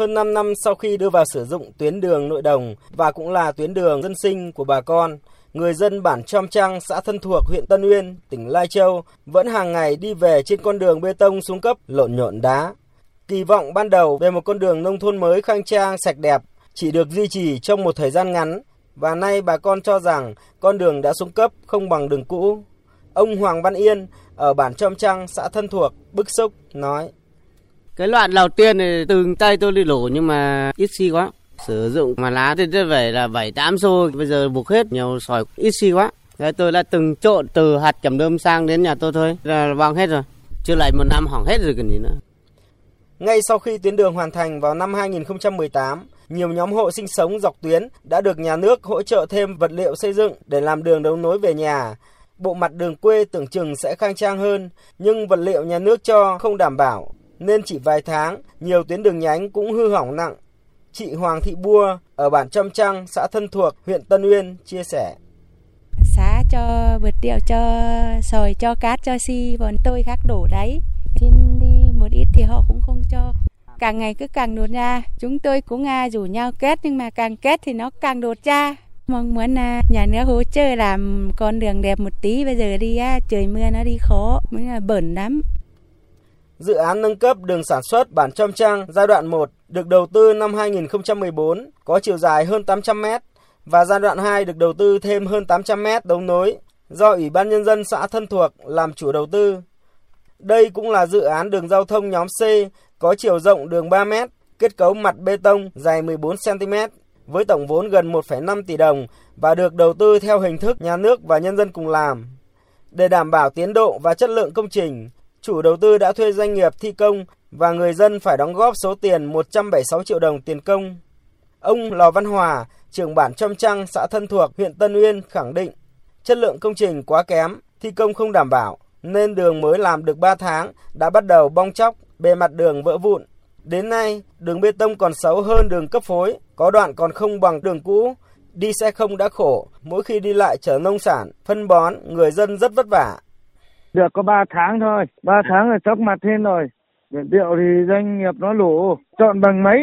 hơn 5 năm sau khi đưa vào sử dụng tuyến đường nội đồng và cũng là tuyến đường dân sinh của bà con, người dân bản Trom Trăng, xã Thân Thuộc, huyện Tân Uyên, tỉnh Lai Châu vẫn hàng ngày đi về trên con đường bê tông xuống cấp lộn nhộn đá. Kỳ vọng ban đầu về một con đường nông thôn mới khang trang, sạch đẹp chỉ được duy trì trong một thời gian ngắn và nay bà con cho rằng con đường đã xuống cấp không bằng đường cũ. Ông Hoàng Văn Yên ở bản Trom Trăng, xã Thân Thuộc, bức xúc, nói. Cái loạn đầu tiên thì từng tay tôi đi đổ nhưng mà ít xi quá. Sử dụng mà lá thì rất phải là 7 8 xô, bây giờ buộc hết nhiều sỏi ít xi quá. Thế tôi đã từng trộn từ hạt chầm đơm sang đến nhà tôi thôi, là vang hết rồi. Chưa lại một năm hỏng hết rồi còn gì nữa. Ngay sau khi tuyến đường hoàn thành vào năm 2018, nhiều nhóm hộ sinh sống dọc tuyến đã được nhà nước hỗ trợ thêm vật liệu xây dựng để làm đường đấu nối về nhà. Bộ mặt đường quê tưởng chừng sẽ khang trang hơn, nhưng vật liệu nhà nước cho không đảm bảo, nên chỉ vài tháng, nhiều tuyến đường nhánh cũng hư hỏng nặng. Chị Hoàng Thị Bua ở bản Trâm Trăng, xã Thân Thuộc, huyện Tân Uyên chia sẻ. Xã cho vật điệu, cho sỏi, cho cát, cho xi, bọn tôi khác đổ đấy. Xin đi một ít thì họ cũng không cho càng ngày cứ càng đột ra chúng tôi cũng à, rủ nhau kết nhưng mà càng kết thì nó càng đột ra mong muốn là nhà nước hỗ trợ làm con đường đẹp một tí bây giờ đi à, trời mưa nó đi khó mới là bẩn lắm Dự án nâng cấp đường sản xuất bản Trâm Trang giai đoạn 1 được đầu tư năm 2014 có chiều dài hơn 800 m và giai đoạn 2 được đầu tư thêm hơn 800 m đấu nối do Ủy ban Nhân dân xã Thân Thuộc làm chủ đầu tư. Đây cũng là dự án đường giao thông nhóm C có chiều rộng đường 3 m, kết cấu mặt bê tông dài 14 cm với tổng vốn gần 1,5 tỷ đồng và được đầu tư theo hình thức nhà nước và nhân dân cùng làm. Để đảm bảo tiến độ và chất lượng công trình, chủ đầu tư đã thuê doanh nghiệp thi công và người dân phải đóng góp số tiền 176 triệu đồng tiền công. Ông Lò Văn Hòa, trưởng bản Trâm Trăng, xã Thân Thuộc, huyện Tân Uyên khẳng định chất lượng công trình quá kém, thi công không đảm bảo nên đường mới làm được 3 tháng đã bắt đầu bong chóc, bề mặt đường vỡ vụn. Đến nay, đường bê tông còn xấu hơn đường cấp phối, có đoạn còn không bằng đường cũ. Đi xe không đã khổ, mỗi khi đi lại chở nông sản, phân bón, người dân rất vất vả. Được có 3 tháng thôi, 3 tháng rồi chóc mặt thêm rồi. Biển điệu thì doanh nghiệp nó lỗ, chọn bằng mấy.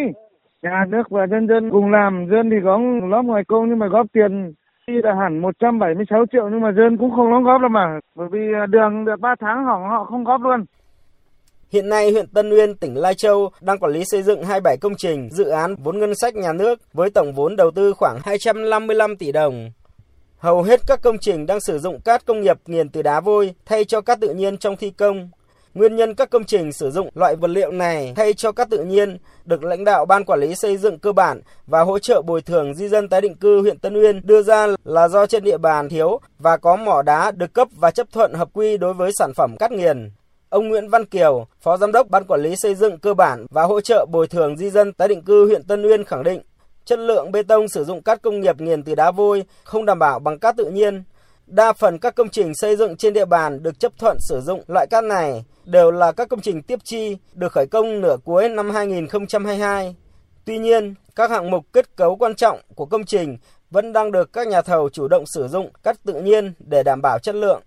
Nhà nước và nhân dân cùng làm, dân thì có lóp ngoài công nhưng mà góp tiền đi là hẳn 176 triệu nhưng mà dân cũng không đóng góp đâu mà. Bởi vì à, đường được 3 tháng hỏng họ không góp luôn. Hiện nay, huyện Tân Uyên, tỉnh Lai Châu đang quản lý xây dựng 27 công trình dự án vốn ngân sách nhà nước với tổng vốn đầu tư khoảng 255 tỷ đồng. Hầu hết các công trình đang sử dụng cát công nghiệp nghiền từ đá vôi thay cho cát tự nhiên trong thi công. Nguyên nhân các công trình sử dụng loại vật liệu này thay cho cát tự nhiên được lãnh đạo Ban Quản lý xây dựng cơ bản và hỗ trợ bồi thường di dân tái định cư huyện Tân Uyên đưa ra là do trên địa bàn thiếu và có mỏ đá được cấp và chấp thuận hợp quy đối với sản phẩm cát nghiền. Ông Nguyễn Văn Kiều, Phó Giám đốc Ban Quản lý Xây dựng Cơ bản và Hỗ trợ Bồi thường Di dân tái định cư huyện Tân Uyên khẳng định, chất lượng bê tông sử dụng cát công nghiệp nghiền từ đá vôi không đảm bảo bằng cát tự nhiên. Đa phần các công trình xây dựng trên địa bàn được chấp thuận sử dụng loại cát này đều là các công trình tiếp chi được khởi công nửa cuối năm 2022. Tuy nhiên, các hạng mục kết cấu quan trọng của công trình vẫn đang được các nhà thầu chủ động sử dụng cát tự nhiên để đảm bảo chất lượng.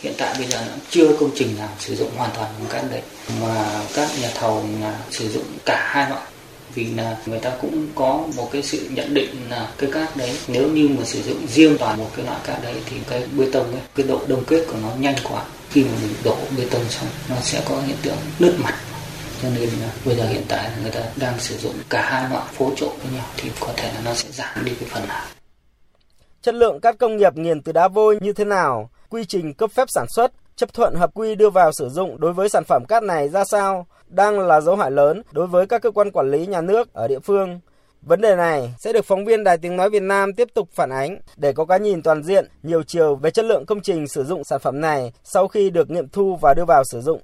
Hiện tại bây giờ chưa công trình nào sử dụng hoàn toàn bằng cát đấy mà các nhà thầu sử dụng cả hai loại vì là người ta cũng có một cái sự nhận định là cái cát đấy nếu như mà sử dụng riêng toàn một cái loại cát đấy thì cái bê tông ấy cái độ đông kết của nó nhanh quá. Khi mà mình đổ bê tông xong nó sẽ có hiện tượng nứt mặt. Cho nên là bây giờ hiện tại người ta đang sử dụng cả hai loại phối trộn với nhau thì có thể là nó sẽ giảm đi cái phần nào. Chất lượng cát công nghiệp nghiền từ đá vôi như thế nào? Quy trình cấp phép sản xuất, chấp thuận hợp quy đưa vào sử dụng đối với sản phẩm cát này ra sao đang là dấu hỏi lớn đối với các cơ quan quản lý nhà nước ở địa phương. Vấn đề này sẽ được phóng viên Đài Tiếng Nói Việt Nam tiếp tục phản ánh để có cái nhìn toàn diện, nhiều chiều về chất lượng công trình sử dụng sản phẩm này sau khi được nghiệm thu và đưa vào sử dụng.